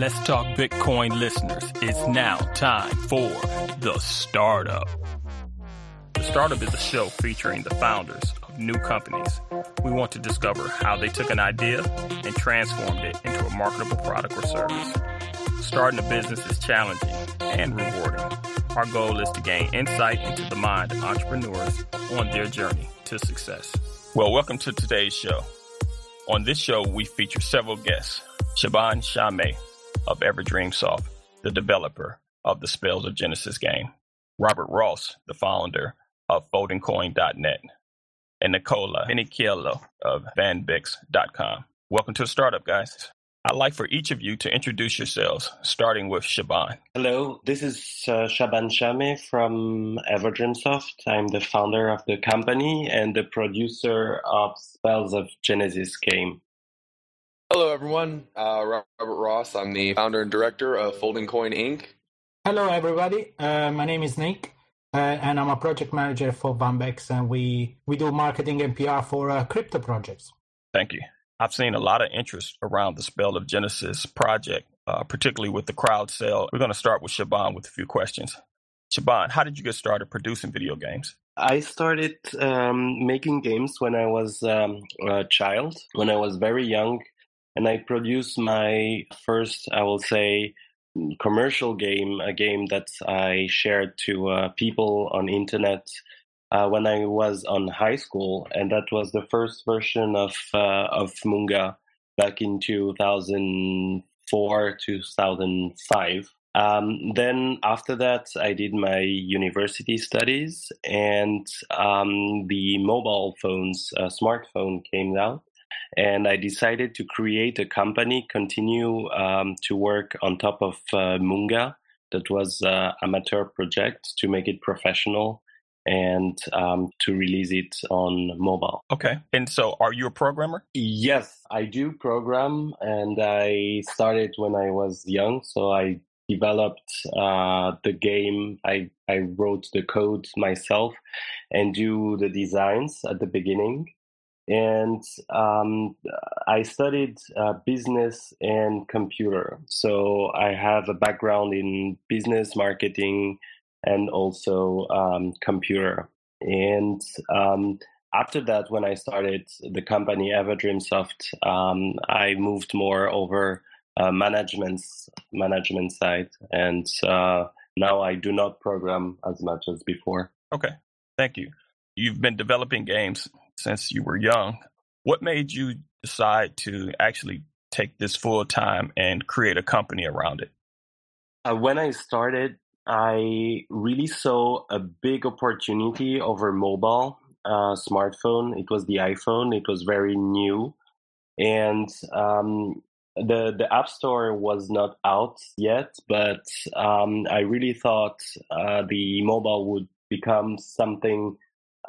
Let's Talk Bitcoin listeners, it's now time for The Startup. The Startup is a show featuring the founders of new companies. We want to discover how they took an idea and transformed it into a marketable product or service. Starting a business is challenging and rewarding. Our goal is to gain insight into the mind of entrepreneurs on their journey to success. Well, welcome to today's show. On this show, we feature several guests. Shaban Shaame of EverDreamSoft, the developer of the Spells of Genesis game. Robert Ross, the founder of FoldingCoin.net. And Nicola Fenichiello of Vanbex.com. Welcome to the startup, guys. I'd like for each of you to introduce yourselves, starting with Shaban. Hello, this is uh, Shaban Shaame from EverDreamSoft. I'm the founder of the company and the producer of Spells of Genesis game. Hello, everyone. Uh, Robert Ross. I'm the founder and director of Folding Coin Inc. Hello, everybody. Uh, my name is Nick, uh, and I'm a project manager for Vanbex, and we, we do marketing and PR for uh, crypto projects. Thank you. I've seen a lot of interest around the Spell of Genesis project, uh, particularly with the crowd sale. We're going to start with Shaban with a few questions. Shaban, how did you get started producing video games? I started um, making games when I was um, a child, when I was very young, and I produced my first, I will say, commercial game, a game that I shared to uh, people on internet uh, when I was on high school, and that was the first version of uh, of Moonga back in 2004 2005. Um, then after that, I did my university studies, and um, the mobile phones, uh, smartphone came out, and I decided to create a company, continue um, to work on top of uh, Moonga. That was uh, amateur project to make it professional and um, to release it on mobile. Okay. And so, are you a programmer? Yes, I do program, and I started when I was young. So I developed uh, the game. I I wrote the code myself, and do the designs at the beginning. And um, I studied uh, business and computer. So I have a background in business marketing and also um, computer. And um, after that, when I started the company EverDreamSoft, um, I moved more over uh, management management side, and uh, now I do not program as much as before. Okay, thank you. You've been developing games since you were young. What made you decide to actually take this full time and create a company around it? Uh, when I started, I really saw a big opportunity over mobile uh, smartphone. It was the iPhone. It was very new, and um, the the App Store was not out yet. But um, I really thought uh, the mobile would become something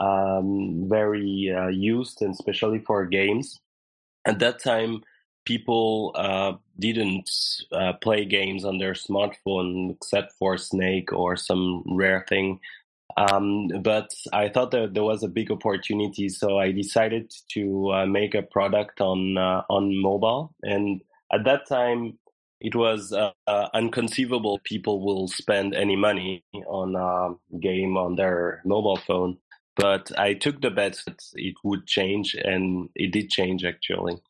um, very uh, used, and especially for games. At that time, people uh, didn't uh, play games on their smartphone except for Snake or some rare thing. Um, but I thought that there was a big opportunity, so I decided to uh, make a product on uh, on mobile. And at that time, it was uh, uh, inconceivable people will spend any money on a game on their mobile phone. But I took the bet that it would change, and it did change actually.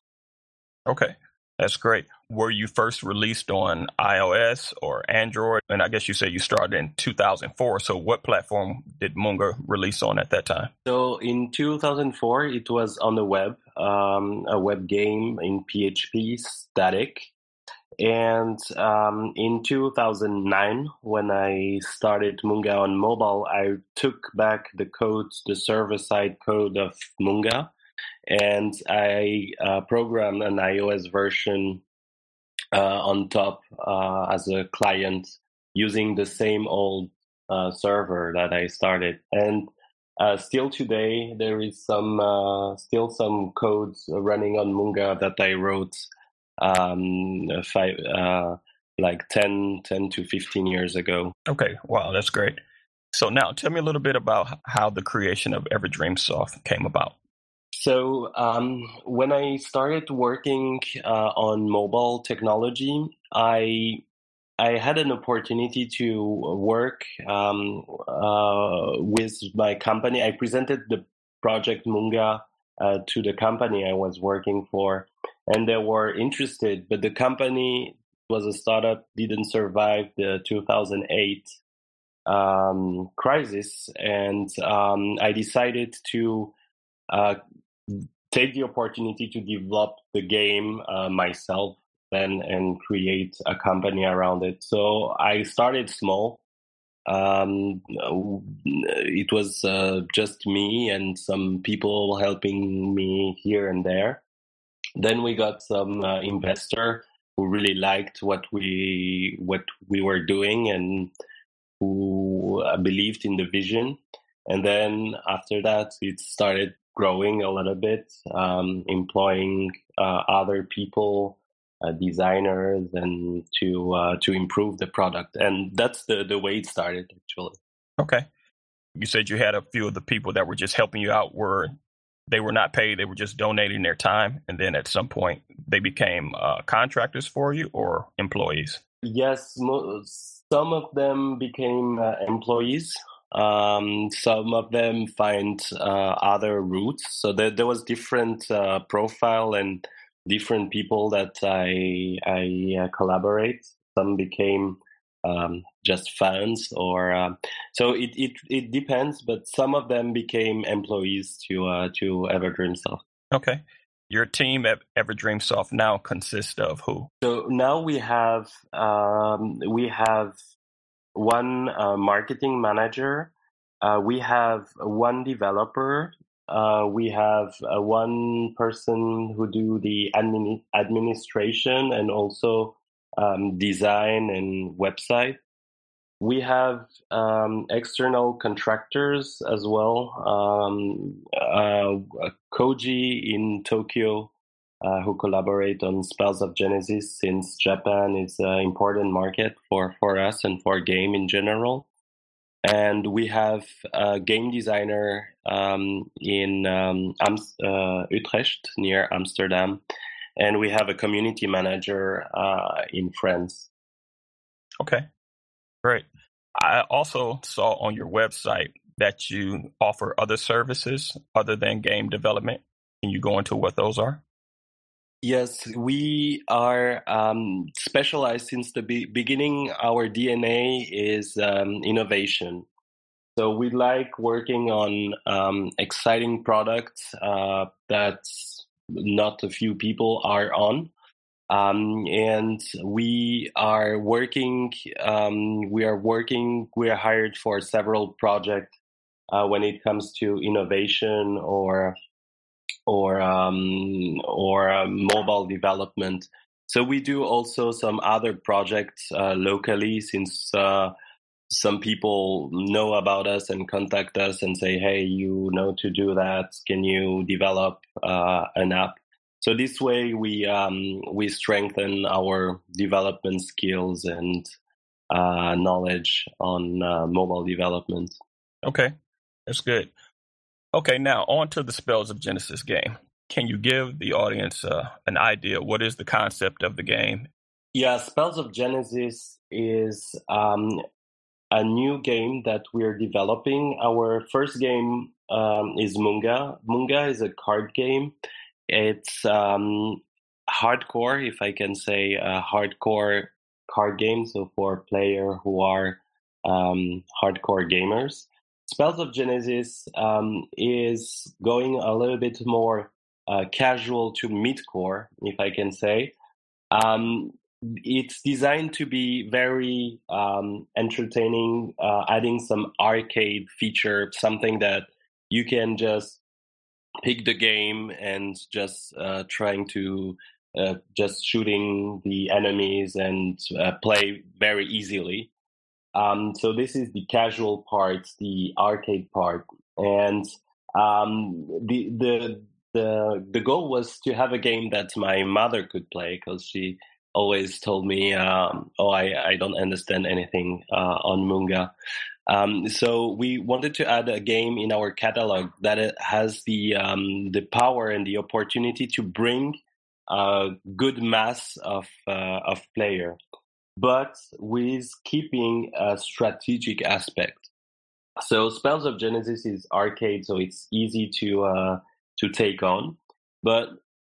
Okay, that's great. Were you first released on iOS or Android? And I guess you said you started in 2004. So, what platform did Moonga release on at that time? So, in 2004, it was on the web, um, a web game in PHP static. And um, in 2009, when I started Moonga on mobile, I took back the code, the server side code of Moonga and I uh, programmed an iOS version uh, on top uh, as a client using the same old uh, server that I started. And uh, still today, there is some uh, still some codes running on Moonga that I wrote um, five, like 10, 10 to 15 years ago. Okay, wow, that's great. So now tell me a little bit about how the creation of EverDreamSoft came about. So um, when I started working uh, on mobile technology, I I had an opportunity to work um, uh, with my company. I presented the project Moonga uh, to the company I was working for, and they were interested. But the company was a startup, didn't survive the 2008 um, crisis, and um, I decided to uh, take the opportunity to develop the game uh, myself then and create a company around it. So I started small. Um, it was uh, just me and some people helping me here and there. Then we got some uh, investor who really liked what we what we were doing and who uh, believed in the vision. And then after that, it started growing a little bit, um, employing uh, other people, uh, designers, and to uh, to improve the product. And that's the the way it started, actually. Okay, you said you had a few of the people that were just helping you out were they were not paid; they were just donating their time, and then at some point they became uh, contractors for you or employees. Yes, some of them became uh, employees. Um, some of them find uh, other routes. So there, there was different uh, profile and different people that I I uh, collaborate. Some became um, just fans, or uh, so it, it it depends. But some of them became employees to uh, to Everdreamsoft. Okay. Your team at Everdreamsoft now consists of who? So now we have um, we have one uh, marketing manager. Uh, we have one developer. Uh, we have uh, one person who do the admin- administration and also um, design and website. We have um, external contractors as well. Um, uh, Koji in Tokyo uh, who collaborate on Spells of Genesis since Japan is an important market for, for us and for game in general. And we have a game designer um, in um, uh, Utrecht near Amsterdam. And we have a community manager uh, in France. Okay, great. I also saw on your website that you offer other services other than game development. Can you go into what those are? Yes, we are um, specialized since the be- beginning. Our DNA is um, innovation. So we like working on um, exciting products uh, that not a few people are on. Um, and we are working, um, we are working, we are hired for several projects uh, when it comes to innovation or or um, or uh, mobile development. So we do also some other projects uh, locally since uh, some people know about us and contact us and say, "Hey, you know to do that. Can you develop uh, an app?" So this way, we um, we strengthen our development skills and uh, knowledge on uh, mobile development. Okay, that's good. Okay, now on to the Spells of Genesis game. Can you give the audience uh, an idea? What is the concept of the game? Yeah, Spells of Genesis is um, a new game that we're developing. Our first game um, is Moonga. Moonga is a card game. It's um, hardcore, if I can say, a hardcore card game. So for players who are um, hardcore gamers. Spells of Genesis um, is going a little bit more uh, casual to mid-core, if I can say. Um, it's designed to be very um, entertaining, uh, adding some arcade feature, something that you can just pick the game and just uh, trying to uh, just shooting the enemies and uh, play very easily. Um, so this is the casual part, the arcade part, and um, the the the the goal was to have a game that my mother could play because she always told me, um, "Oh, I, I don't understand anything uh, on Moonga." Um, so we wanted to add a game in our catalog that has the um, the power and the opportunity to bring a good mass of uh, of player, but with keeping a strategic aspect. So Spells of Genesis is arcade, so it's easy to uh, to take on. But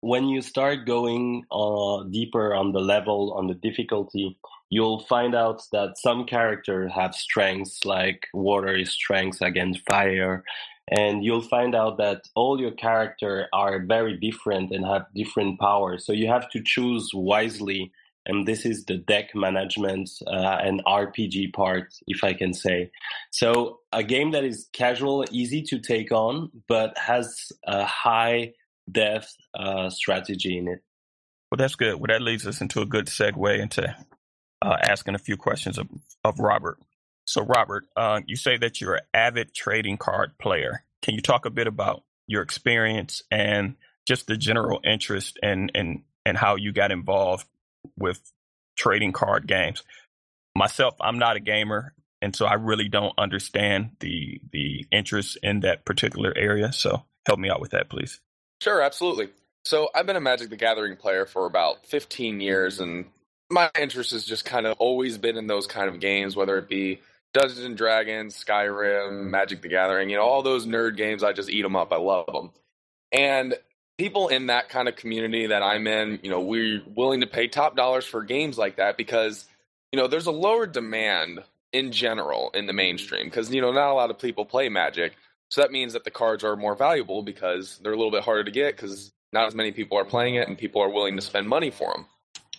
when you start going uh, deeper on the level, on the difficulty, you'll find out that some characters have strengths, like water is strengths against fire. And you'll find out that all your characters are very different and have different powers. So you have to choose wisely. And this is the deck management uh, and RPG part, if I can say. So a game that is casual, easy to take on, but has a high depth uh, strategy in it. Well, that's good. Well, that leads us into a good segue into uh, asking a few questions of, of Robert. So, Robert, uh, you say that you're an avid trading card player. Can you talk a bit about your experience and just the general interest and and and how you got involved with trading card games? Myself, I'm not a gamer, and so I really don't understand the the interest in that particular area. So, help me out with that, please. Sure, absolutely. So I've been a Magic the Gathering player for about 15 years, and my interest has just kind of always been in those kind of games, whether it be Dungeons and Dragons, Skyrim, Magic the Gathering, you know, all those nerd games. I just eat them up. I love them. And people in that kind of community that I'm in, you know, we're willing to pay top dollars for games like that because, you know, there's a lower demand in general in the mainstream because, you know, not a lot of people play Magic. So that means that the cards are more valuable because they're a little bit harder to get because not as many people are playing it and people are willing to spend money for them.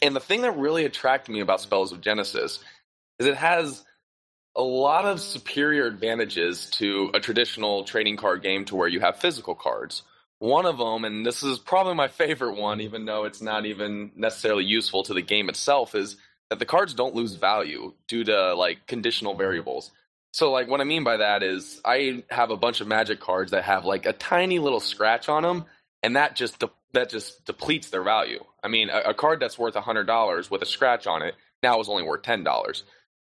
And the thing that really attracted me about Spells of Genesis is it has a lot of superior advantages to a traditional trading card game to where you have physical cards. One of them, and this is probably my favorite one, even though it's not even necessarily useful to the game itself, is that the cards don't lose value due to like conditional variables. So like what I mean by that is I have a bunch of magic cards that have like a tiny little scratch on them and that just de- that just depletes their value. I mean, a, a card that's worth $100 with a scratch on it now is only worth $10.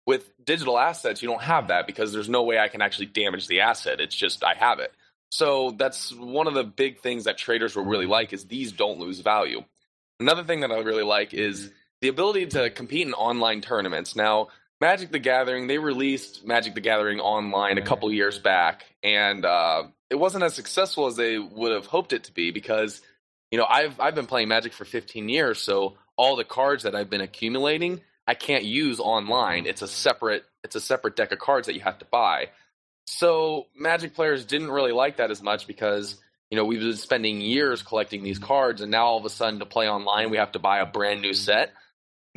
With digital assets, you don't have that because there's no way I can actually damage the asset. It's just I have it. So that's one of the big things that traders will really like is these don't lose value. Another thing that I really like is the ability to compete in online tournaments. Now, Magic the Gathering, they released Magic the Gathering online a couple years back, and uh, it wasn't as successful as they would have hoped it to be because, you know, I've I've been playing Magic for 15 years, so all the cards that I've been accumulating, I can't use online. It's a separate it's a separate deck of cards that you have to buy. So Magic players didn't really like that as much because you know we've been spending years collecting these cards, and now all of a sudden to play online we have to buy a brand new set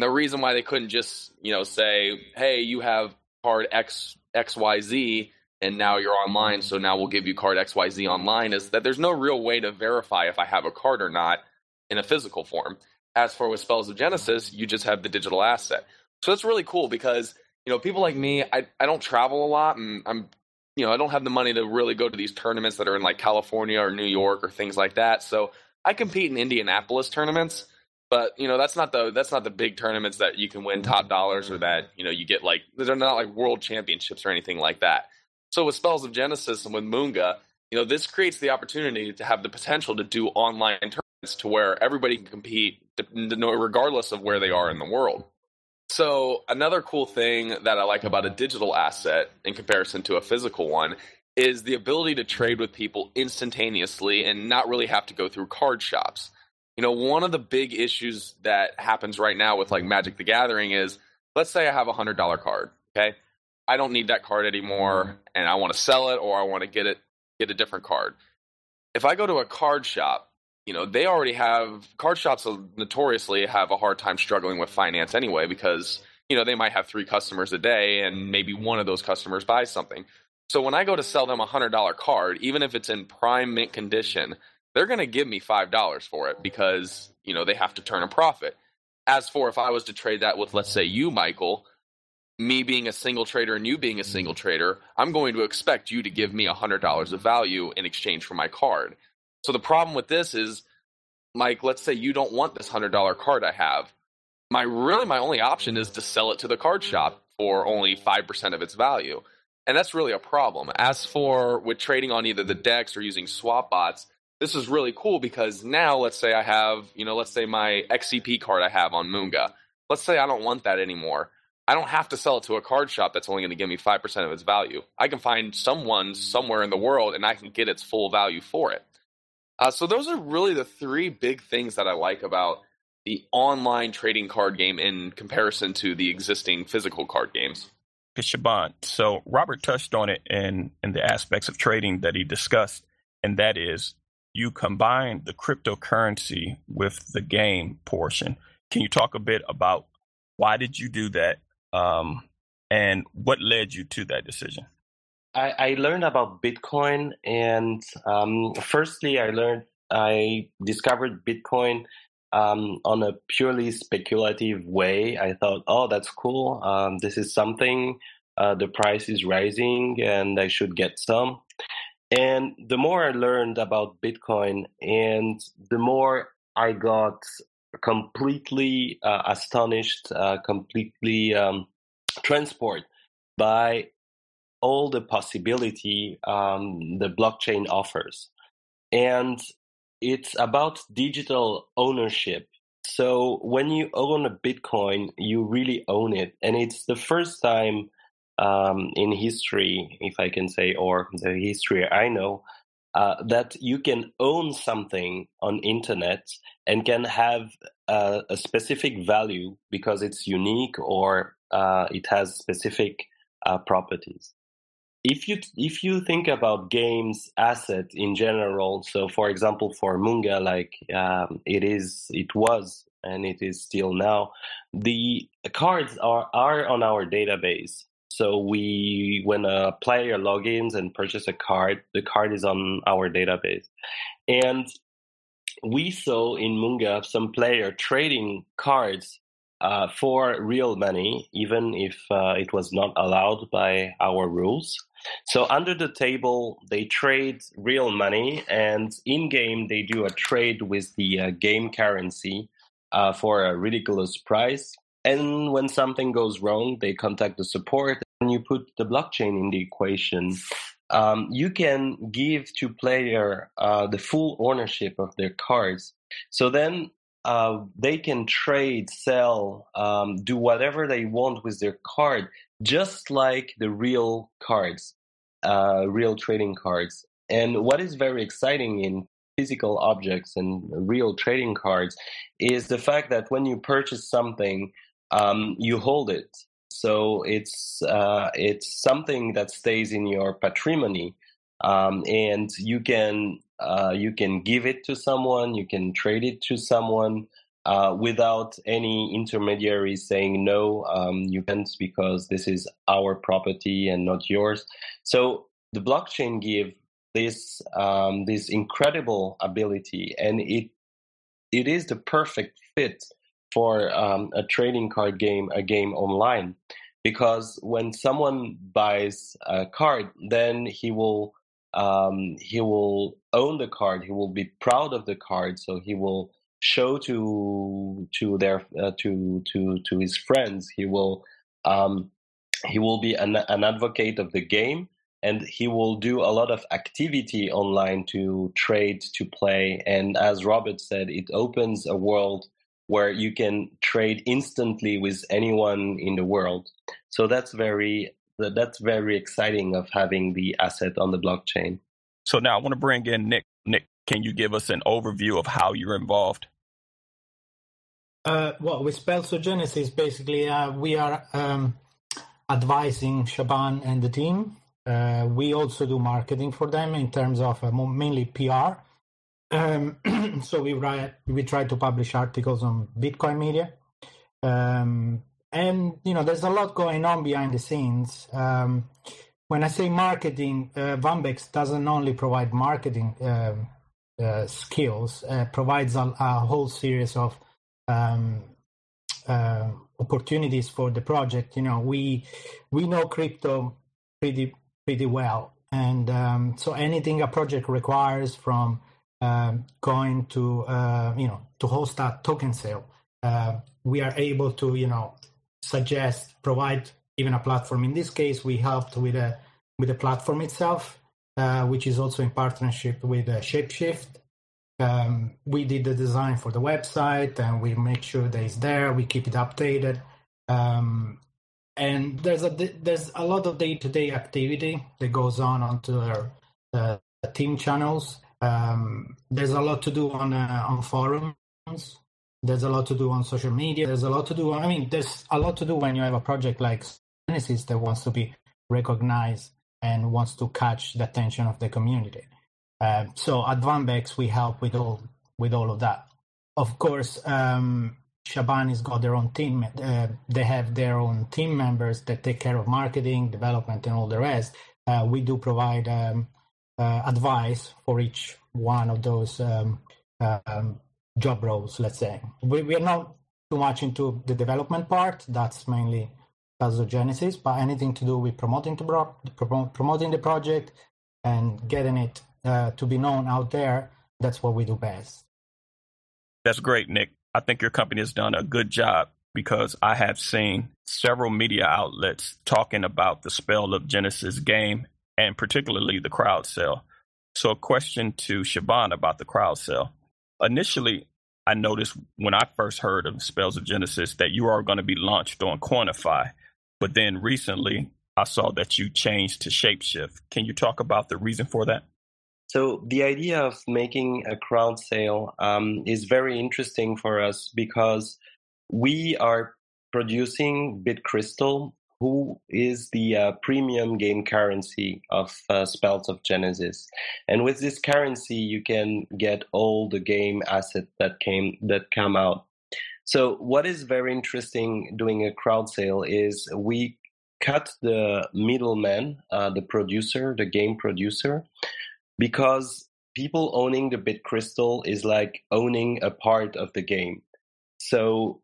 the reason why they couldn't just, you know, say, "Hey, you have card X XYZ and now you're online, mm-hmm. so now we'll give you card XYZ online is that there's no real way to verify if I have a card or not in a physical form. As for with Spells of Genesis, you just have the digital asset. So that's really cool because, you know, people like me, I, I don't travel a lot and I'm you know, I don't have the money to really go to these tournaments that are in like California or New York or things like that. So I compete in Indianapolis tournaments but you know that's not the that's not the big tournaments that you can win top dollars or that you know you get like they're not like world championships or anything like that. So with Spells of Genesis and with Moonga, you know this creates the opportunity to have the potential to do online tournaments to where everybody can compete regardless of where they are in the world. So another cool thing that I like about a digital asset in comparison to a physical one is the ability to trade with people instantaneously and not really have to go through card shops you know, one of the big issues that happens right now with like Magic the Gathering is let's say I have a hundred dollar card, okay? I don't need that card anymore and I want to sell it or I want to get it get a different card. If I go to a card shop, you know, they already have card shops notoriously have a hard time struggling with finance anyway because, you know, they might have three customers a day and maybe one of those customers buys something. So when I go to sell them a hundred dollar card, even if it's in prime mint condition, they're going to give me $5 for it because, you know, they have to turn a profit. As for if I was to trade that with, let's say, you, Michael, me being a single trader and you being a single trader, I'm going to expect you to give me $100 of value in exchange for my card. So the problem with this is, Mike, let's say you don't want this $100 card I have. My really my only option is to sell it to the card shop for only 5% of its value. And that's really a problem. As for with trading on either the DEX or using swap bots, this is really cool because now let's say I have, you know, let's say my XCP card I have on Moonga. Let's say I don't want that anymore. I don't have to sell it to a card shop that's only going to give me 5% of its value. I can find someone somewhere in the world and I can get its full value for it. Uh, so, those are really the three big things that I like about the online trading card game in comparison to the existing physical card games. Shaban, so Robert touched on it in, in the aspects of trading that he discussed, and that is you combine the cryptocurrency with the game portion. Can you talk a bit about why did you do that um, and what led you to that decision? I, I learned about Bitcoin, and um, firstly, I learned I discovered Bitcoin um, on a purely speculative way. I thought, oh, that's cool. Um, this is something. Uh, the price is rising, and I should get some. And the more I learned about Bitcoin, and the more I got completely uh, astonished, uh, completely um, transported by all the possibility um, the blockchain offers. And it's about digital ownership. So when you own a Bitcoin, you really own it. And it's the first time um, in history, if I can say, or the history I know, uh, that you can own something on internet and can have a, specific value because it's unique or uh, it has specific uh, properties. If you if you think about games asset in general, so for example for Moonga, like um, it is, it was, and it is still now, the cards are are on our database. So we, when a player logins and purchase a card, the card is on our database, and we saw in Moonga some player trading cards uh, for real money, even if uh, it was not allowed by our rules. So under the table, they trade real money, and in game they do a trade with the uh, game currency uh, for a ridiculous price. And when something goes wrong, they contact the support and you put the blockchain in the equation. Um, you can give to player uh, the full ownership of their cards. So then uh, they can trade, sell, um, do whatever they want with their card, just like the real cards, uh, real trading cards. And what is very exciting in physical objects and real trading cards is the fact that when you purchase something, um, you hold it. So it's uh, it's something that stays in your patrimony, um, and you can uh, you can give it to someone, you can trade it to someone uh, without any intermediary saying no, um, you can't because this is our property and not yours. So the blockchain give this um, this incredible ability, and it it is the perfect fit for um, a trading card game, a game online. Because when someone buys a card, then he will um, he will own the card. He will be proud of the card, so he will show to to their uh, to to to his friends. He will um, he will be an, an advocate of the game, and he will do a lot of activity online to trade to play. And as Robert said, it opens a world where you can trade instantly with anyone in the world. So that's very that's very exciting of having the asset on the blockchain. So now I want to bring in Nick. Nick, can you give us an overview of how you're involved? Uh, well, with Spells of Genesis, basically, uh, we are um, advising Shaban and the team. Uh, we also do marketing for them in terms of uh, mainly PR. Um, so we write, we try to publish articles on Bitcoin media, um, and you know there's a lot going on behind the scenes. Um, when I say marketing, uh, doesn't only provide marketing um, uh, skills, uh, provides a, a, whole series of um, uh, opportunities for the project. You know, we we know crypto pretty pretty well, and um, so anything a project requires from um, going to uh, you know to host a token sale, uh, we are able to you know suggest provide even a platform. In this case, we helped with a with the platform itself, uh, which is also in partnership with uh, Shapeshift. Um, we did the design for the website and we make sure that it's there. We keep it updated. Um, and there's a there's a lot of day-to-day activity that goes on onto our uh, team channels. Um, there's a lot to do on uh, on forums. There's a lot to do on social media. There's a lot to do. I mean, there's a lot to do when you have a project like Genesis that wants to be recognized and wants to catch the attention of the community. Uh, so at Vanbex, we help with all with all of that. Of course, um, Shaban has got their own team. Uh, they have their own team members that take care of marketing, development, and all the rest. Uh, we do provide um, advice for each one of those um, um, job roles. Let's say we, we are not too much into the development part. That's mainly Genesis, but anything to do with promoting the pro- promoting the project and getting it uh, to be known out there. That's what we do best. That's great, Nick. I think your company has done a good job because I have seen several media outlets talking about the Spell of Genesis game and particularly the crowd sale. So, a question to Shaban about the crowd sale. Initially, I noticed when I first heard of Spells of Genesis that you are going to be launched on Coinify, but then recently I saw that you changed to Shapeshift. Can you talk about the reason for that? So the idea of making a crowd sale um, is very interesting for us because we are producing BitCrystal, who is the uh, premium game currency of uh, Spells of Genesis, and with this currency you can get all the game assets that came that come out. So what is very interesting doing a crowd sale is we cut the middleman, uh, the producer, the game producer, because people owning the bit crystal is like owning a part of the game. So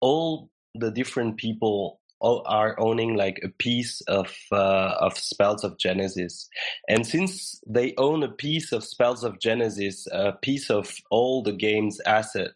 all the different people are owning like a piece of uh, of spells of Genesis, and since they own a piece of spells of Genesis, a piece of all the game's asset,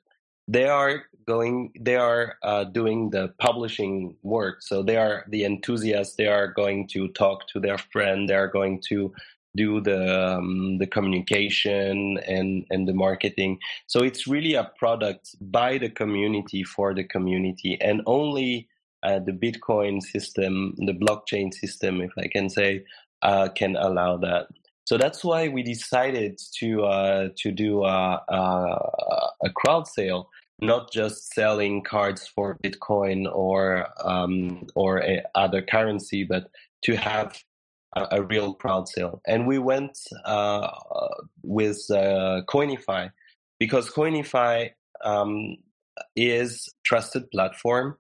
they are going they are uh, doing the publishing work. So they are the enthusiasts. They are going to talk to their friend. They are going to do the um, the communication and and the marketing. So it's really a product by the community for the community and only uh, the bitcoin system the blockchain system if i can say uh, can allow that so that's why we decided to uh, to do a, a, crowd sale not just selling cards for bitcoin or um, or a, other currency but to have a, a real crowd sale. And we went uh, with uh, Coinify because Coinify um, is trusted platform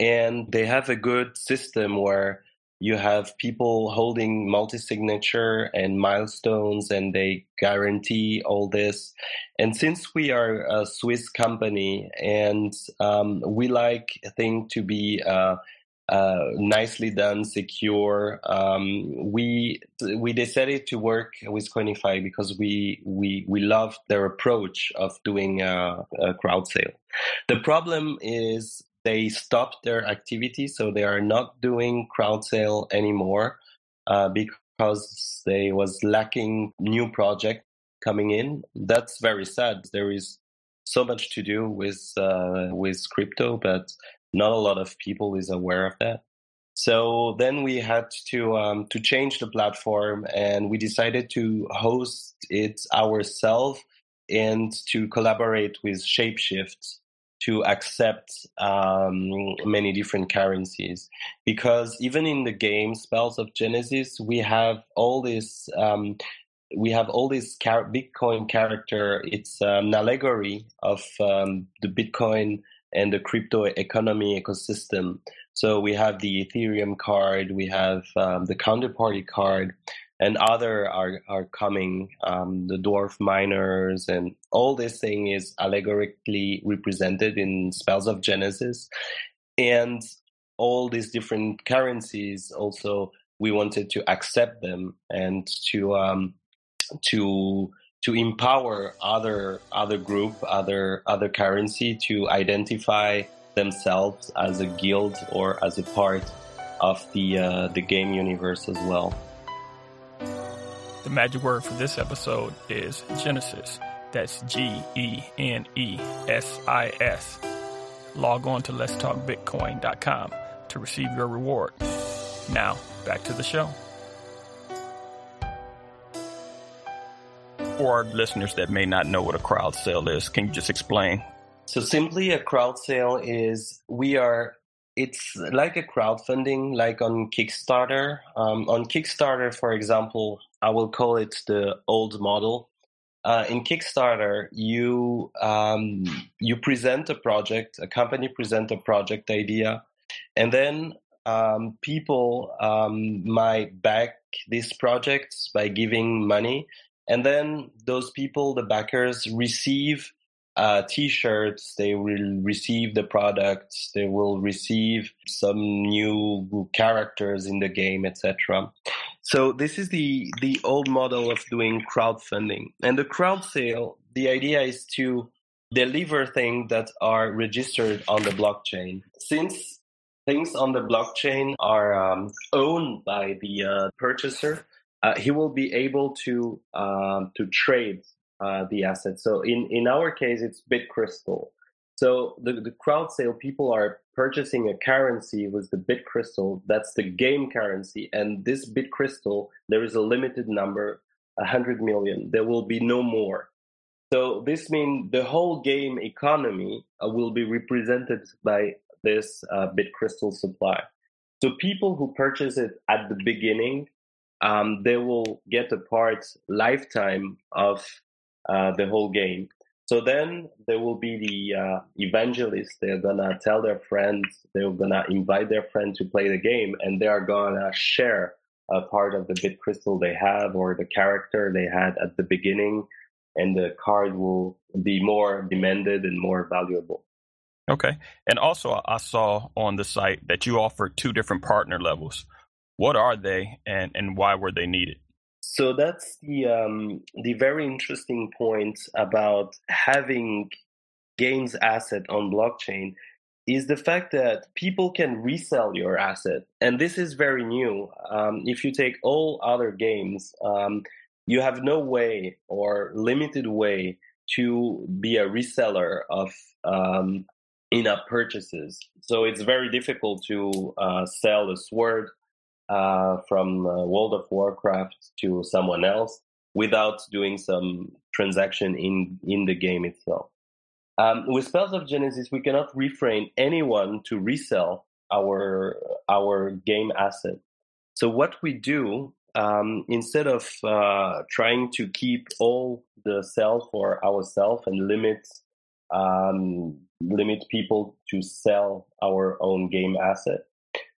and they have a good system where you have people holding multi-signature and milestones and they guarantee all this and since we are a swiss company and um, we like things to be uh, uh, nicely done, secure. Um, we we decided to work with Coinify because we we we love their approach of doing a, a, crowd sale. The problem is they stopped their activity, so they are not doing crowd sale anymore uh, because they was lacking new project coming in. That's very sad. There is so much to do with uh, with crypto, but not a lot of people is aware of that. So then we had to um, to change the platform, and we decided to host it ourselves and to collaborate with Shapeshift to accept um, many different currencies. Because even in the game Spells of Genesis, we have all this. Um, we have all this car- Bitcoin character. It's um, an allegory of um, the Bitcoin and the crypto economy ecosystem. So we have the Ethereum card, we have um, the counterparty card, and other are are coming. Um, the dwarf miners and all this thing is allegorically represented in spells of Genesis, and all these different currencies also we wanted to accept them and to um, to to empower other other group, other other currency to identify themselves as a guild or as a part of the uh, the game universe as well. The magic word for this episode is Genesis. That's G E N E S I S. Log on to letstalkbitcoin.com to receive your reward. Now, back to the show. For our listeners that may not know what a crowd sale is, can you just explain? So simply a crowd sale is we are it's like a crowdfunding like on Kickstarter. Um, on Kickstarter, for example, I will call it the old model. Uh, in Kickstarter, you um, you present a project, a company present a project idea, and then um, people um, might back these projects by giving money, and then those people, the backers, receive uh, t-shirts they will receive the products they will receive some new characters in the game etc so this is the the old model of doing crowdfunding. And the crowd sale the idea is to deliver things that are registered on the blockchain. Since things on the blockchain are um, owned by the uh, purchaser uh, he will be able to um, to trade uh, the asset. So in, in our case, it's BitCrystal. So the, the crowd sale, people are purchasing a currency with the BitCrystal. That's the game currency. And this BitCrystal, there is a limited number, 100 million. There will be no more. So this means the whole game economy uh, will be represented by this uh, BitCrystal supply. So people who purchase it at the beginning, um, they will get a part lifetime of the whole game. So then there will be the uh, evangelists. They're gonna tell their friends. They're gonna invite their friend to play the game, and they are gonna share a part of the bit crystal they have or the character they had at the beginning, and the card will be more demanded and more valuable. Okay, and also I saw on the site that you offer two different partner levels. What are they, and and why were they needed? So that's the um, the very interesting point about having games asset on blockchain is the fact that people can resell your asset, and this is very new. Um, if you take all other games, um, you have no way or limited way to be a reseller of um, in-app purchases. So it's very difficult to uh, sell a sword uh, from uh, World of Warcraft to someone else without doing some transaction in in the game itself. Um, with Spells of Genesis, we cannot refrain anyone to resell our our game asset. So what we do um, instead of uh, trying to keep all the sales for ourselves and limit um, limit people to sell our own game asset,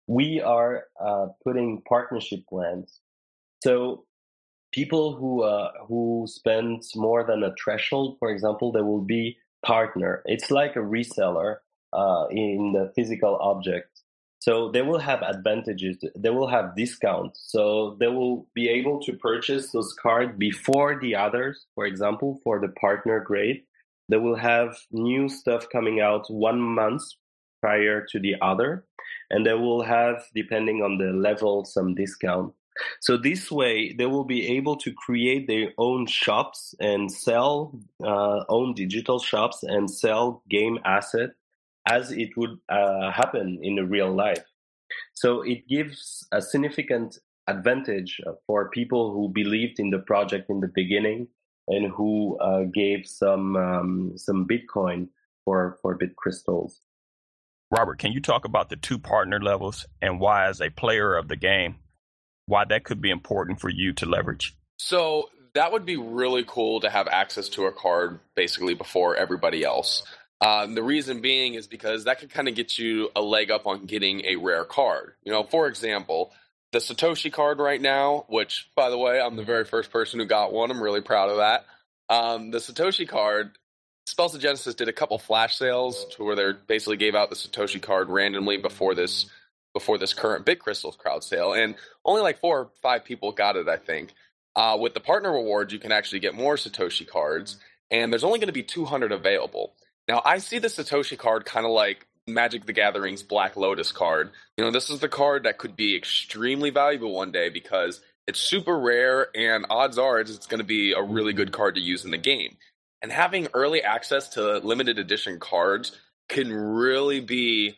we are uh, putting partnership plans. So people who uh, who spend more than a threshold, for example, they will be partner. It's like a reseller uh, in the physical object. So they will have advantages. They will have discounts. So they will be able to purchase those cards before the others. For example, for the partner grade, they will have new stuff coming out one month prior to the other and they will have, depending on the level, some discount. So this way, they will be able to create their own shops and sell uh, own digital shops and sell game asset as it would uh, happen in the real life. So it gives a significant advantage for people who believed in the project in the beginning and who uh, gave some um, some Bitcoin for for BitCrystals. Robert, can you talk about the two partner levels and why, as a player of the game, why that could be important for you to leverage? So that would be really cool to have access to a card basically before everybody else. Um, the reason being is because that could kind of get you a leg up on getting a rare card. You know, for example, the Satoshi card right now, which, by the way, I'm the very first person who got one. I'm really proud of that. Um, the Satoshi card Spells of Genesis did a couple flash sales to where they basically gave out the Satoshi card randomly before this before this current BitCrystals crowd sale, and only like four or five people got it, I think. Uh, with the partner rewards, you can actually get more Satoshi cards, and there's only going to be 200 available. Now, I see the Satoshi card kind of like Magic the Gathering's Black Lotus card. You know, this is the card that could be extremely valuable one day because it's super rare, and odds are it's going to be a really good card to use in the game. And having early access to limited edition cards can really be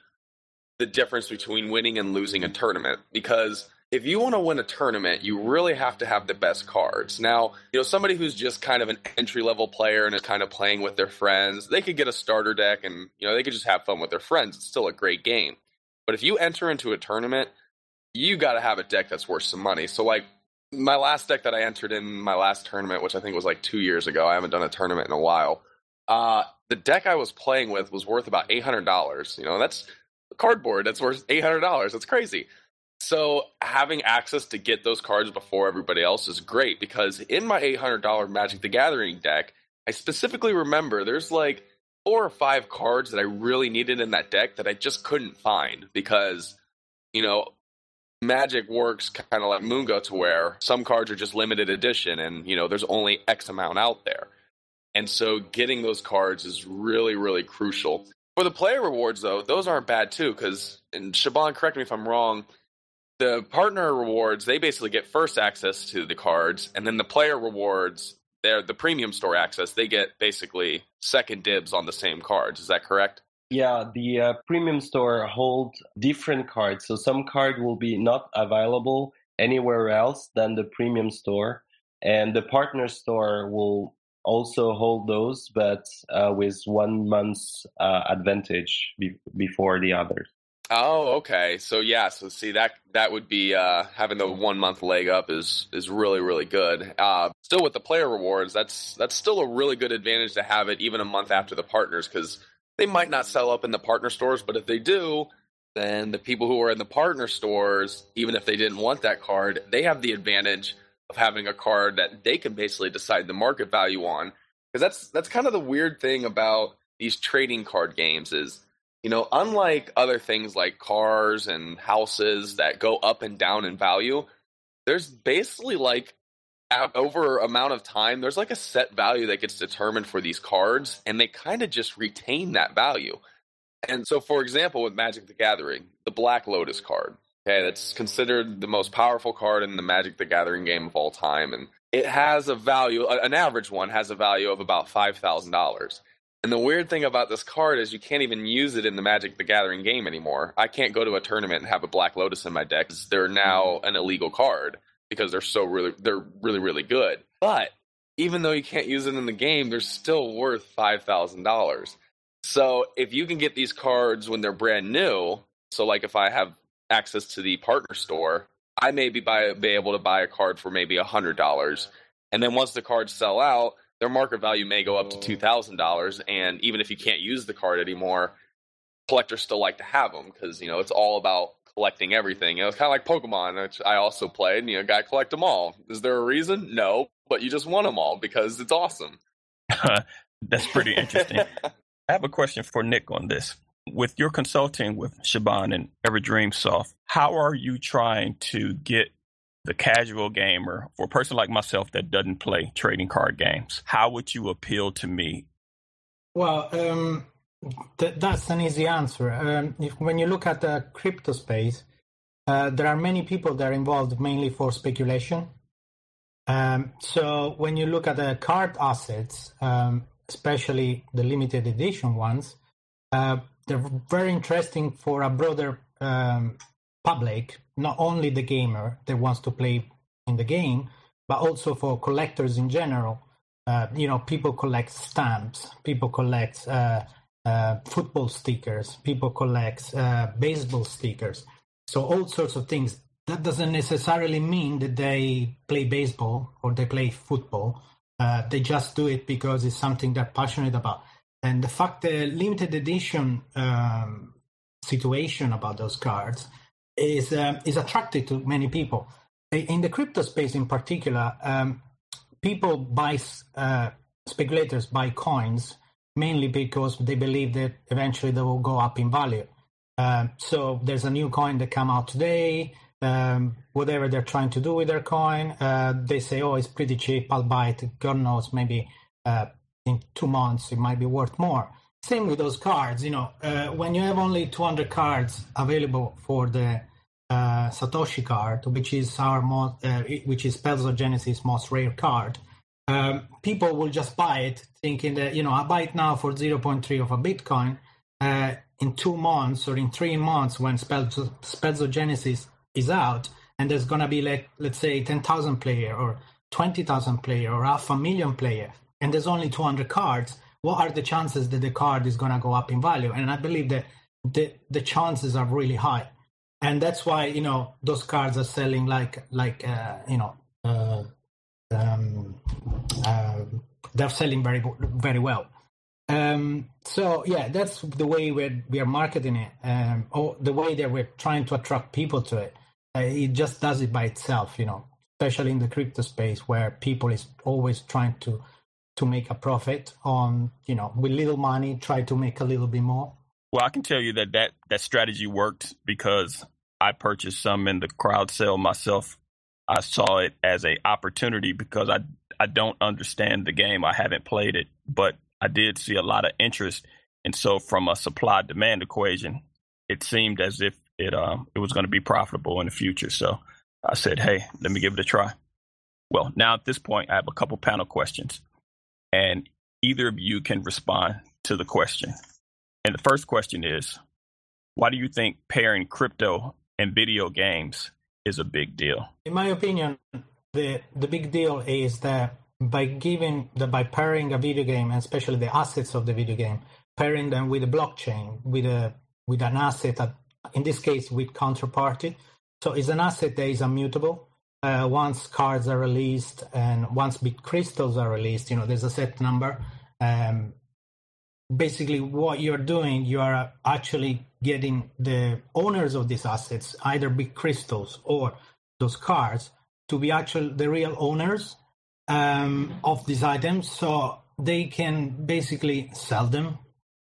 the difference between winning and losing a tournament because if you want to win a tournament, you really have to have the best cards. Now, you know, somebody who's just kind of an entry level player and is kind of playing with their friends, they could get a starter deck and, you know, they could just have fun with their friends. It's still a great game. But if you enter into a tournament, you got to have a deck that's worth some money. So, like, my last deck that I entered in my last tournament, which I think was like two years ago, I haven't done a tournament in a while. Uh, the deck I was playing with was worth about eight hundred dollars. You know, that's cardboard that's worth eight hundred dollars. That's crazy. So having access to get those cards before everybody else is great because in my eight hundred dollar Magic the Gathering deck, I specifically remember there's like four or five cards that I really needed in that deck that I just couldn't find because you know Magic works kind of like Moonga to where some cards are just limited edition and you know there's only X amount out there. And so getting those cards is really, really crucial. For the player rewards, though, those aren't bad too, because, and Shaban, correct me if I'm wrong, the partner rewards, they basically get first access to the cards, and then the player rewards, they're the premium store access, they get basically second dibs on the same cards. Is that correct? Yeah, the uh, premium store hold different cards. So some card will be not available anywhere else than the premium store, and the partner store will also hold those, but uh, with one month's uh, advantage be- before the others. Oh, okay. So yeah, so see that that would be uh, having the one month leg up is is really really good. Uh, still with the player rewards, that's that's still a really good advantage to have it even a month after the partners because they might not sell up in the partner stores, but if they do, then the people who are in the partner stores, even if they didn't want that card, they have the advantage of having a card that they can basically decide the market value on. Because that's that's kind of the weird thing about these trading card games is, you know, unlike other things like cars and houses that go up and down in value, there's basically like over amount of time, there's like a set value that gets determined for these cards, and they kind of just retain that value. And so, for example, with Magic the Gathering, the Black Lotus card, Okay, that's considered the most powerful card in the Magic the Gathering game of all time, and it has a value. An average one has a value of about five thousand dollars. And the weird thing about this card is you can't even use it in the Magic the Gathering game anymore. I can't go to a tournament and have a Black Lotus in my deck. Because they're now mm-hmm. an illegal card because they're so really they're really really good. But even though you can't use it in the game, they're still worth five thousand dollars. So if you can get these cards when they're brand new, so like if I have access to the partner store, I may be, buy, be able to buy a card for maybe $100. And then once the cards sell out, their market value may go up to $2,000. And even if you can't use the card anymore, collectors still like to have them because, you know, it's all about collecting everything. You know, it's kind of like Pokemon, which I also played, and, you know, got to collect them all. Is there a reason? No, but you just want them all because it's awesome. That's pretty interesting. I have a question for Nick on this with your consulting with Shaban and Everdream Soft, how are you trying to get the casual gamer, for a person like myself that doesn't play trading card games, how would you appeal to me? Well, um, th- that's an easy answer. Um, if, when you look at the crypto space, uh, there are many people that are involved mainly for speculation. Um, so when you look at the card assets, um, especially the limited edition ones, uh, they're very interesting for a broader um, public, not only the gamer that wants to play in the game, but also for collectors in general. Uh, you know, people collect stamps, people collect uh, football stickers, people collect uh, baseball stickers. So all sorts of things. That doesn't necessarily mean that they play baseball or they play football. Uh, they just do it because it's something they're passionate about. And the fact the limited edition um, situation about those cards is um, is attractive to many people. In the crypto space, in particular, um, people buy uh, speculators buy coins mainly because they believe that eventually they will go up in value. Um, so there's a new coin that come out today. Um, whatever they're trying to do with their coin, uh, they say, "Oh, it's pretty cheap. I'll buy it." God knows, maybe uh, in two months it might be worth more. same with those cards. You know, uh, when you have only 200 cards available for the uh, Satoshi card, which is our most, uh, which is Spells Genesis' most rare card, um, people will just buy it, thinking that you know I buy it now for 0.3 of a Bitcoin. Uh, in two months or in three months, when Spells, Spells Genesis is out, and there's gonna be like let's say 10,000 player or 20,000 player or half a million player, and there's only 200 cards what are the chances that the card is going to go up in value? And I believe that the the chances are really high, and that's why you know those cards are selling like like uh, you know uh, um, they're selling very very well. Um, so yeah, that's the way we we are marketing it, um, or the way that we're trying to attract people to it. Uh, it just does it by itself, you know, especially in the crypto space where people is always trying to to make a profit on, you know, with little money, try to make a little bit more? Well, I can tell you that that, that strategy worked because I purchased some in the crowd sale myself. I saw it as a opportunity because I I don't understand the game. I haven't played it, but I did see a lot of interest, and so from a supply demand equation, it seemed as if it um it was going to be profitable in the future. So I said, hey, let me give it a try. Well, now at this point, I have a couple panel questions and either of you can respond to the question. And the first question is why do you think pairing crypto and video games is a big deal? In my opinion, the the big deal is that by giving the by pairing a video game and especially the assets of the video game, pairing them with a blockchain, with a with an asset that in this case with counterparty. So it's an asset that is immutable uh, once cards are released and once BitCrystals are released, you know, there's a set number. Um, basically, what you're doing, you are actually getting the owners of these assets, either BitCrystals or those cards, to be actual the real owners um, of these items, so they can basically sell them.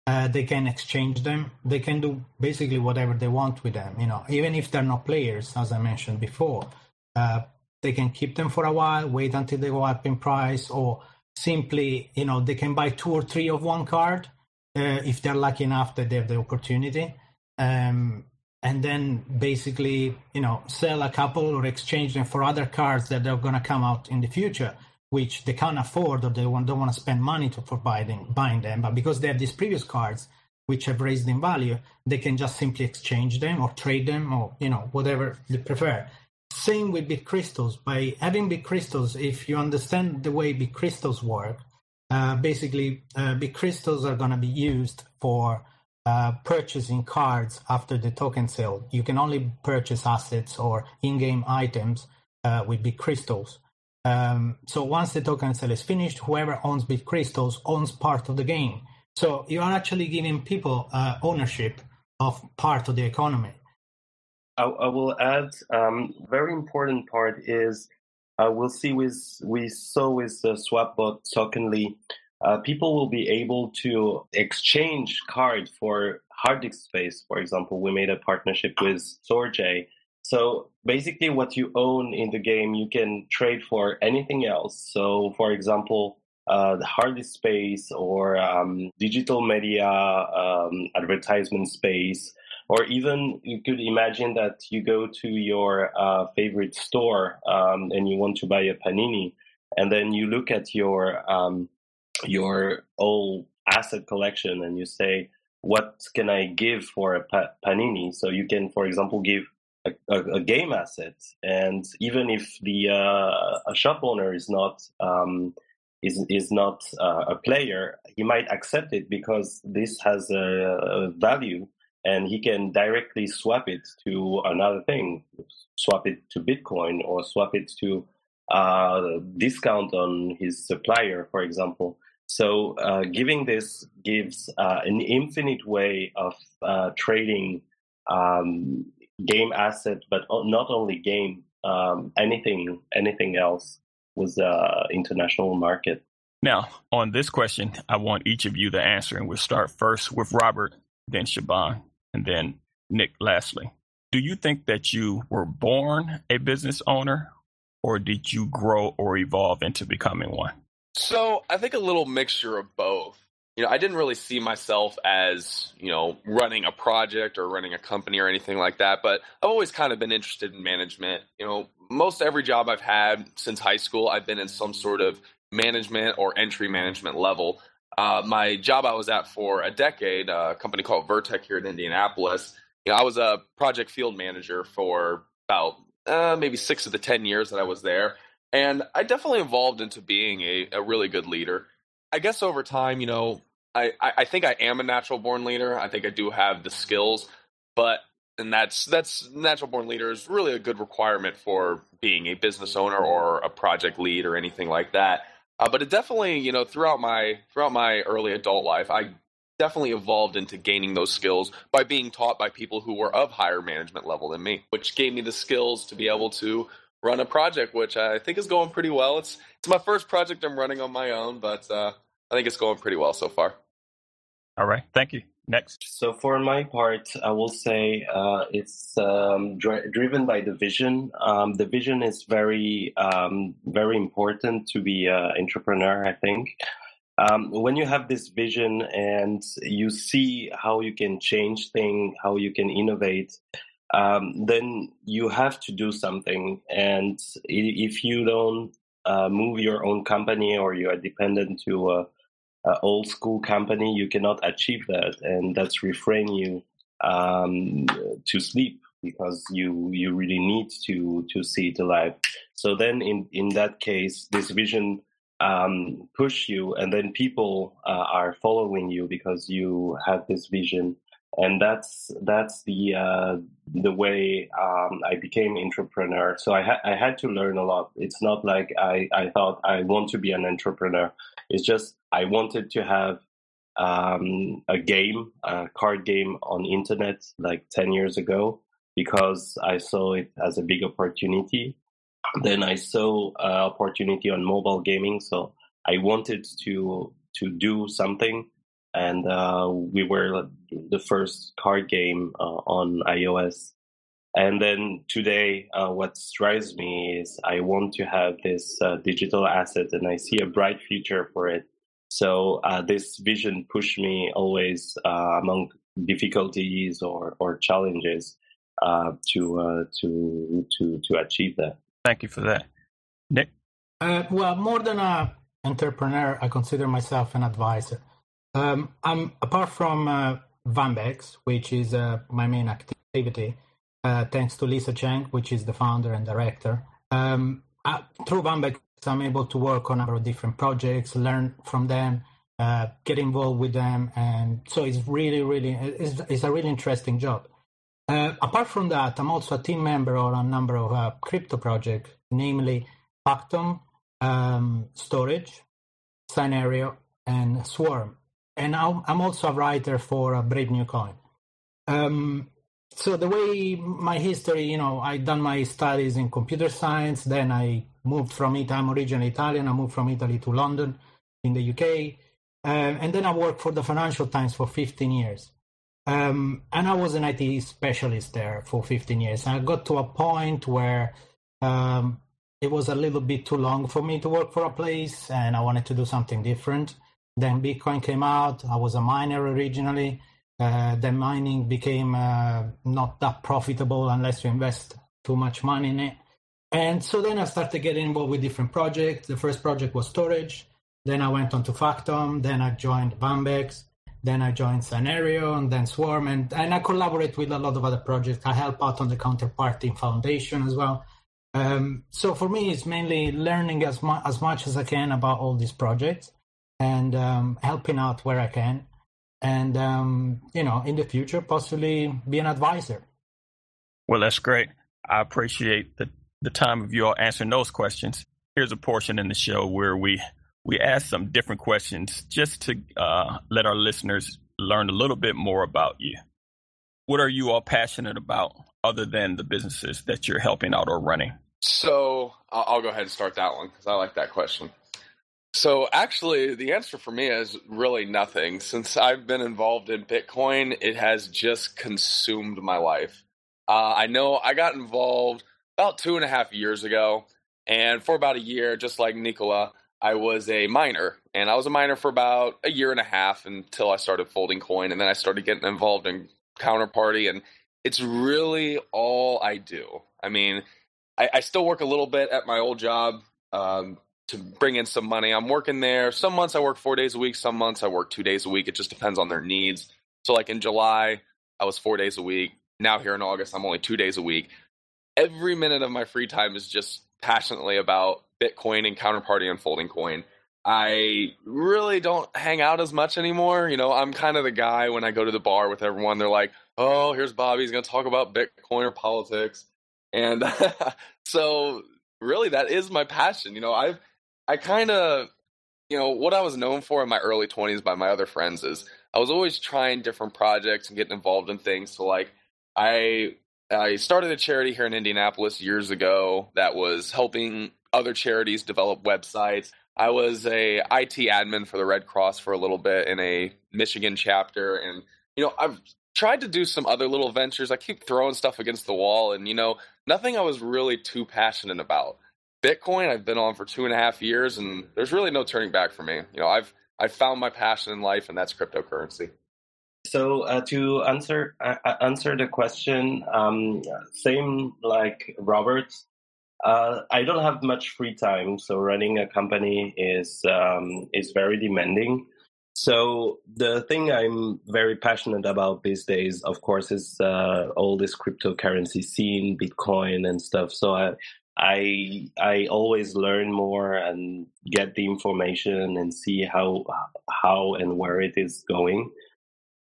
Uh, they can exchange them. They can do basically whatever they want with them. You know, even if they're not players, as I mentioned before uh, they can keep them for a while, wait until they go up in price, or simply, you know, they can buy two or three of one card uh, if they're lucky enough that they have the opportunity. Um, and then basically, you know, sell a couple or exchange them for other cards that are going to come out in the future, which they can't afford or they want, don't want to spend money to, for buying, buying them. But because they have these previous cards, which have raised in value, they can just simply exchange them or trade them or, you know, whatever they prefer. Same with BitCrystals. By having BitCrystals, if you understand the way BitCrystals work, uh, basically uh, BitCrystals are going to be used for uh, purchasing cards after the token sale. You can only purchase assets or in-game items uh, with BitCrystals. Um, so once the token sale is finished, whoever owns BitCrystals owns part of the game. So you are actually giving people uh, ownership of part of the economy. I, I will add um, very important part is uh, we'll see with we saw with the Swapbot tokenly, uh, people will be able to exchange card for hard disk space. For example, we made a partnership with Storj. So basically, what you own in the game, you can trade for anything else. So, for example, uh, the hard disk space or um, digital media um, advertisement space or even you could imagine that you go to your uh, favorite store um, and you want to buy a panini, and then you look at your um, your old asset collection and you say, "What can I give for a pa- panini?" So you can, for example, give a, a, a game asset, and even if the uh, a shop owner is not um, is is not uh, a player, he might accept it because this has a, a value and he can directly swap it to another thing, swap it to Bitcoin or swap it to uh, discount on his supplier, for example. So uh, giving this gives uh, an infinite way of uh, trading um, game asset, but not only game, um, anything, anything else with the international market. Now, on this question, I want each of you to answer, and we'll start first with Robert, then Shaban and then Nick lastly. Do you think that you were born a business owner or did you grow or evolve into becoming one? So I think a little mixture of both. you know, I didn't really see myself as, you know, running a project or running a company or anything like that, but I've always kind of been interested in management. You know, most every job I've had since high school, I've been in some sort of management or entry management level. Uh, my job I was at for a decade, a company called Vertec here in Indianapolis, you know, I was a project field manager for about uh, maybe six of the 10 years that I was there. And I definitely evolved into being a, a really good leader. I guess over time, you know, I, I think I am a natural born leader. I think I do have the skills, but and that's that's natural born leader is really a good requirement for being a business owner or a project lead or anything like that. Uh, but it definitely, you know, throughout my throughout my early adult life, I definitely evolved into gaining those skills by being taught by people who were of higher management level than me, which gave me the skills to be able to run a project, which I think is going pretty well. It's it's my first project I'm running on my own, but uh, I think it's going pretty well so far. All right. Thank you. Next. So for my part, I will say uh, it's um, dri- driven by the vision. Um, the vision is very, um, very important to be an entrepreneur. I think um, when you have this vision and you see how you can change things, how you can innovate, um, then you have to do something. And if you don't uh, move your own company or you are dependent to uh, uh, old school company, you cannot achieve that, and that's refrain you um, to sleep because you you really need to to see it alive. So then, in in that case, this vision um, push you, and then people uh, are following you because you have this vision, and that's that's the uh, the way um, I became entrepreneur. So I ha- I had to learn a lot. It's not like I I thought I want to be an entrepreneur. It's just I wanted to have um, a game, a card game on internet like 10 years ago because I saw it as a big opportunity. Then I saw an opportunity on mobile gaming, so I wanted to to do something, and uh, we were the first card game uh, on iOS. And then today, uh, what drives me is I want to have this uh, digital asset, and I see a bright future for it. So uh, this vision pushed me always uh, among difficulties or, or challenges uh, to uh, to to to achieve that. Thank you for that, Nick. Uh, well, more than an entrepreneur, I consider myself an advisor. Um, I'm apart from uh, which is my main activity, thanks to Lisa Cheng, which is the founder and director. Um, through Vanbex, I'm able to work on a number of different projects, learn from them, uh, get involved with them, and so it's really, really, it's, it's a really interesting job. Uh, apart from that, I'm also a team member on a number of uh, crypto projects, namely Factom, um, Storj, Synereo, and Swarm. And I'm also a writer for a Brave New Coin. Um, so the way my history, you know, I done my studies in computer science, then I moved from Italy. I'm originally Italian. I moved from Italy to London in the UK. Uh, and then I worked for the Financial Times for 15 years. Um, and I was an IT specialist there for 15 years. And I got to a point where um, it was a little bit too long for me to work for a place and I wanted to do something different. Then Bitcoin came out. I was a miner originally. Uh, then mining became uh, not that profitable unless you invest too much money in it. And so then I started getting involved with different projects. The first project was Storj. Then I went on to Factom. Then I joined Vanbex. Then I joined Synereo and then Swarm. And, and I collaborate with a lot of other projects. I help out on the Counterparty Foundation as well. Um, so for me, it's mainly learning as, mu- as much as I can about all these projects and um, helping out where I can. And, um, you know, in the future, possibly be an advisor. Well, that's great. I appreciate the the time of you all answering those questions, here's a portion in the show where we we ask some different questions just to uh, let our listeners learn a little bit more about you. What are you all passionate about other than the businesses that you're helping out or running? So I'll go ahead and start that one because I like that question. So actually, the answer for me is really nothing. Since I've been involved in Bitcoin, it has just consumed my life. Uh, I know I got involved about two and a half years ago. And for about a year, just like Nicola, I was a miner, and I was a miner for about a year and a half until I started folding coin, and then I started getting involved in counterparty, and it's really all I do. I mean, I, I still work a little bit at my old job um, to bring in some money. I'm working there. Some months I work four days a week. Some months I work two days a week. It just depends on their needs. So, like in July, I was four days a week. Now here in August, I'm only two days a week. Every minute of my free time is just passionately about Bitcoin and counterparty and folding coin. I really don't hang out as much anymore. You know, I'm kind of the guy when I go to the bar with everyone, they're like, oh, here's Bobby. He's going to talk about Bitcoin or politics. And so, really, that is my passion. You know, I've, I kind of, you know, what I was known for in my early 20s by my other friends is I was always trying different projects and getting involved in things. So, like, I I started a charity here in Indianapolis years ago that was helping other charities develop websites. I was a IT admin for the Red Cross for a little bit in a Michigan chapter, and you know I've tried to do some other little ventures. I keep throwing stuff against the wall, and you know nothing I was really too passionate about. Bitcoin I've been on for two and a half years, and there's really no turning back for me. You know I've I've found my passion in life, and that's cryptocurrency. So uh, to answer uh, uh, answer the question, um, same like Robert. Uh, I don't have much free time, so running a company is um, is very demanding. So the thing I'm very passionate about these days, of course, is uh, all this cryptocurrency scene, Bitcoin and stuff. So I I I always learn more and get the information and see how how and where it is going.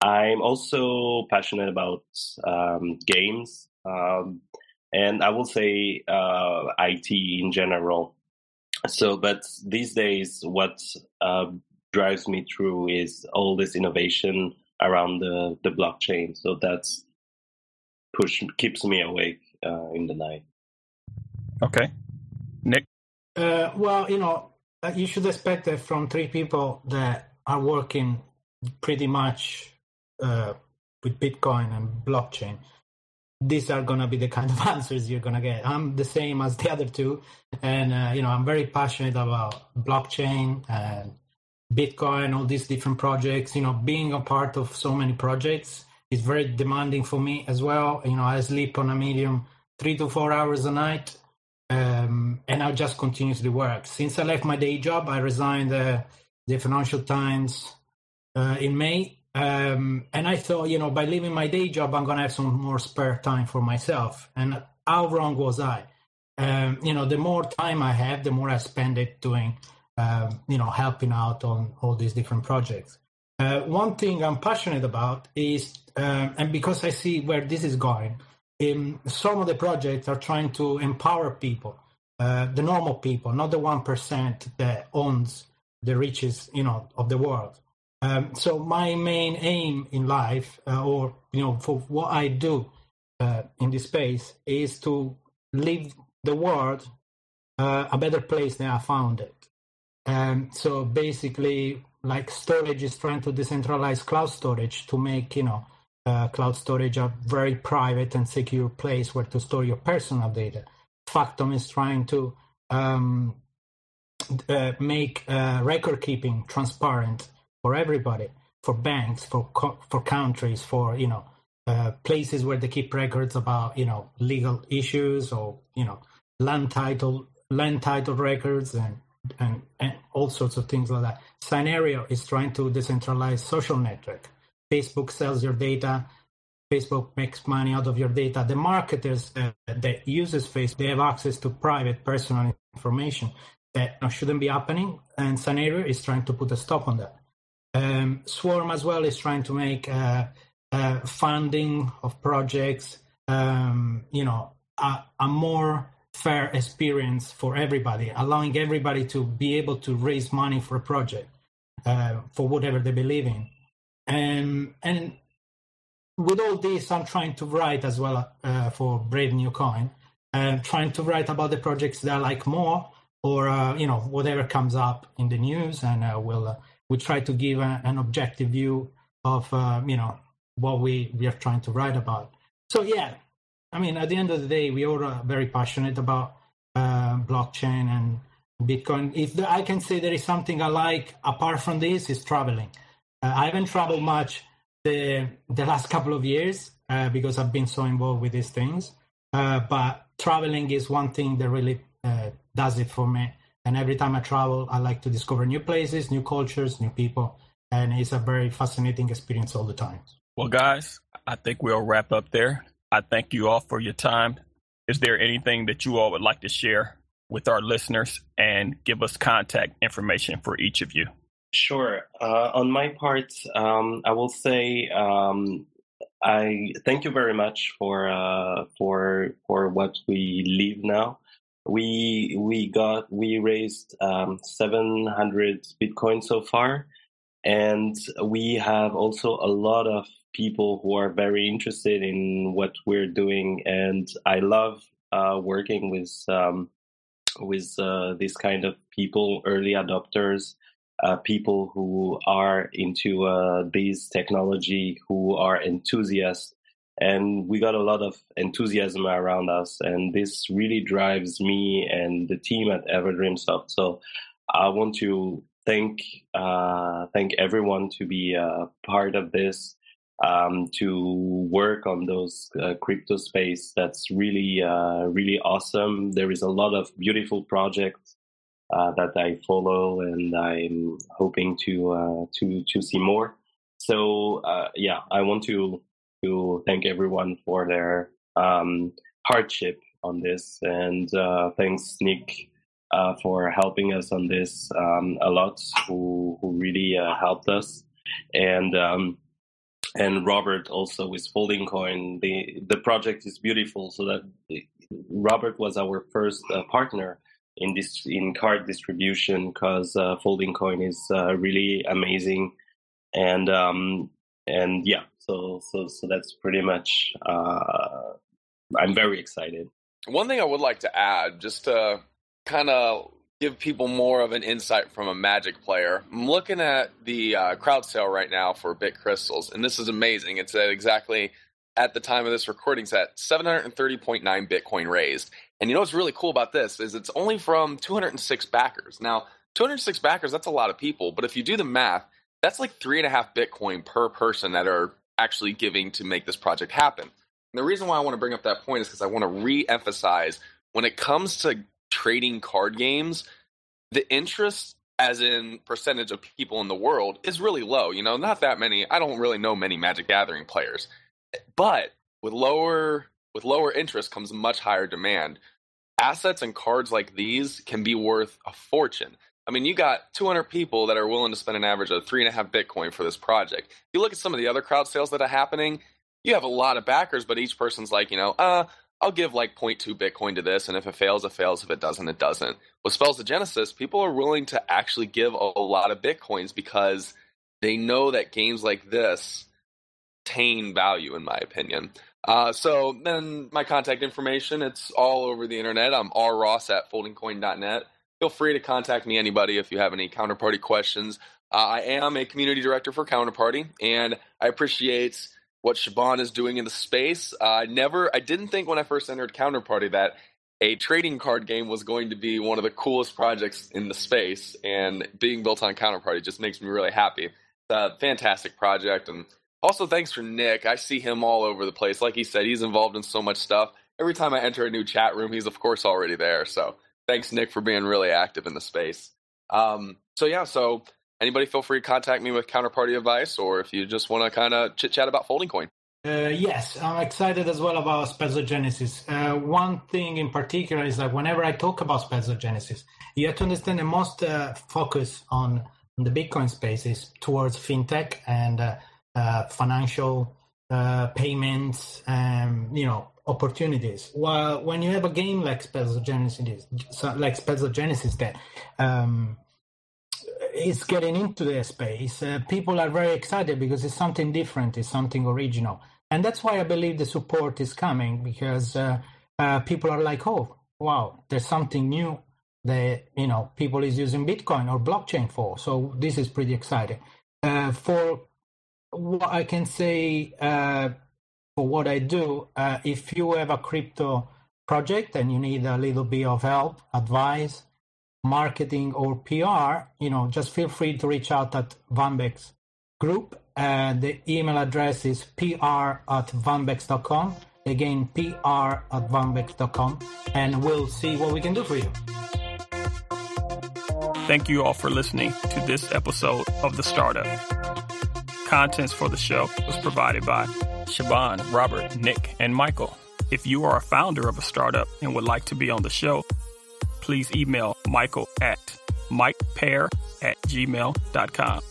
I'm also passionate about um, games, um, and I will say uh, IT in general. So, but these days, what uh, drives me through is all this innovation around the, the blockchain. So that's push keeps me awake uh, in the night. Okay, Nick. Uh, well, you know, uh, you should expect that from three people that are working pretty much uh, with Bitcoin and blockchain, these are going to be the kind of answers you're going to get. I'm the same as the other two, and uh, you know I'm very passionate about blockchain and Bitcoin, all these different projects. You know, being a part of so many projects is very demanding for me as well. You know, I sleep on a medium three to four hours a night, um, and I just continuously work. Since I left my day job, I resigned the, the Financial Times uh, in May, um, and I thought, you know, by leaving my day job, I'm going to have some more spare time for myself. And how wrong was I? Um, you know, the more time I have, the more I spend it doing, um, you know, helping out on all these different projects. Uh, one thing I'm passionate about is, um, and because I see where this is going, in some of the projects are trying to empower people, uh, the normal people, not the one percent that owns the riches, you know, of the world. Um, so my main aim in life, uh, or you know, for what I do uh, in this space, is to leave the world uh, a better place than I found it. Um, so basically, like Storj is trying to decentralize cloud storage to make you know uh, cloud storage a very private and secure place where to store your personal data. Factom is trying to um, uh, make uh, record keeping transparent for everybody, for banks, for co- for countries, for you know uh, places where they keep records about you know legal issues or you know land title land title records and and, and all sorts of things like that. Synereo is trying to decentralize social network. Facebook sells your data. Facebook makes money out of your data. The marketers uh, that uses Facebook, they have access to private personal information that shouldn't be happening. And Synereo is trying to put a stop on that. Um, Swarm as well is trying to make uh, uh, funding of projects, um, you know, a, a, more fair experience for everybody, allowing everybody to be able to raise money for a project uh, for whatever they believe in. Um, and with all this, I'm trying to write as well uh, for Brave New Coin, uh, trying to write about the projects that I like more, or uh, you know, whatever comes up in the news, and we'll we try to give a, an objective view of uh, you know what we we are trying to write about. So yeah, I mean, at the end of the day, we all are very passionate about uh, blockchain and Bitcoin. If the, I can say there is something I like apart from this, is traveling. Uh, I haven't traveled much the the last couple of years uh, because I've been so involved with these things. Uh, but traveling is one thing that really uh, does it for me. And every time I travel, I like to discover new places, new cultures, new people, and it's a very fascinating experience all the time. Well, guys, I think we'll wrap up there. I thank you all for your time. Is there anything that you all would like to share with our listeners and give us contact information for each of you? Sure. Uh, on my part, um, I will say um, I thank you very much for uh, for for what we leave now. We we got we raised um, 700 Bitcoin so far, and we have also a lot of people who are very interested in what we're doing. And I love uh, working with um, with uh, this kind of people, early adopters, uh, people who are into uh, this technology, who are enthusiasts. And we got a lot of enthusiasm around us, and this really drives me and the team at Everdreamsoft. So I want to thank uh, thank everyone to be a part of this, um, to work on those uh, crypto space. That's really uh, really awesome. There is a lot of beautiful projects uh, that I follow, and I'm hoping to uh, to to see more. So uh, yeah, I want to to thank everyone for their um, hardship on this, and uh, thanks Nick uh, for helping us on this um, a lot, who who really uh, helped us, and um, and Robert also with Folding Coin. The the project is beautiful, so that Robert was our first partner in this in card distribution because uh, folding coin is uh, really amazing. And um, and yeah so so so that's pretty much uh, i'm very excited. One thing i would like to add just to kind of give people more of an insight from a magic player i'm looking at the uh, crowd sale right now for bit crystals and this is amazing. It's at exactly at the time of this recording set 730.9 bitcoin raised and you know what's really cool about this is it's only from 206 backers. Now, 206 backers, that's a lot of people, but if you do the math, that's like three and a half Bitcoin per person that are actually giving to make this project happen. And the reason why I want to bring up that point is because I want to re emphasize when it comes to trading card games, the interest as in percentage of people in the world is really low. You know, not that many. I don't really know many Magic Gathering players. But with lower with lower interest comes much higher demand. Assets and cards like these can be worth a fortune. I mean, you got 200 people that are willing to spend an average of three and a half Bitcoin for this project. If you look at some of the other crowd sales that are happening, you have a lot of backers, but each person's like, you know, uh, I'll give like 0.2 Bitcoin to this, and if it fails, it fails. If it doesn't, it doesn't. With Spells of Genesis, people are willing to actually give a, a lot of Bitcoins because they know that games like this attain value, in my opinion. Uh, so then my contact information, it's all over the internet. I'm rross at foldingcoin.net. Feel free to contact me, anybody, if you have any counterparty questions. Uh, I am a community director for Counterparty, and I appreciate what Shaban is doing in the space. Uh, I never, I didn't think when I first entered Counterparty that a trading card game was going to be one of the coolest projects in the space, and being built on Counterparty just makes me really happy. It's a fantastic project, and also, thanks for Nick. I see him all over the place. Like he said, he's involved in so much stuff. Every time I enter a new chat room, he's of course already there. So thanks, Nick, for being really active in the space. Um, so yeah, so anybody feel free to contact me with counterparty advice, or if you just want to kind of chit chat about folding coin. Uh, yes, I'm excited as well about Spells. Uh, one thing in particular is that whenever I talk about Spells you have to understand the most uh, focus on, on the Bitcoin space is towards fintech and uh, financial uh, payments, and you know, opportunities. While when you have a game like Spells of Genesis, like Spells of Genesis, that um, is getting into the space, uh, people are very excited because it's something different, it's something original, and that's why I believe the support is coming because uh, uh, people are like, oh, wow, there's something new that you know people is using Bitcoin or blockchain for. So this is pretty exciting. Uh, for what I can say uh, for what I do, uh, if you have a crypto project and you need a little bit of help, advice, marketing or PR, you know, just feel free to reach out at Vanbex Group. Uh, the email address is pr at vanbex.com. Again, pr at vanbex.com. And we'll see what we can do for you. Thank you all for listening to this episode of The Startup. Contents for the show was provided by Shaban, Robert, Nick, and Michael. If you are a founder of a startup and would like to be on the show, please email Michael at mikepair at gmail.com.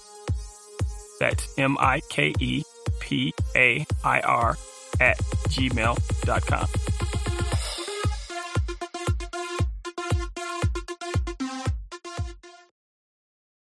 That's M I K E P A I R at gmail.com.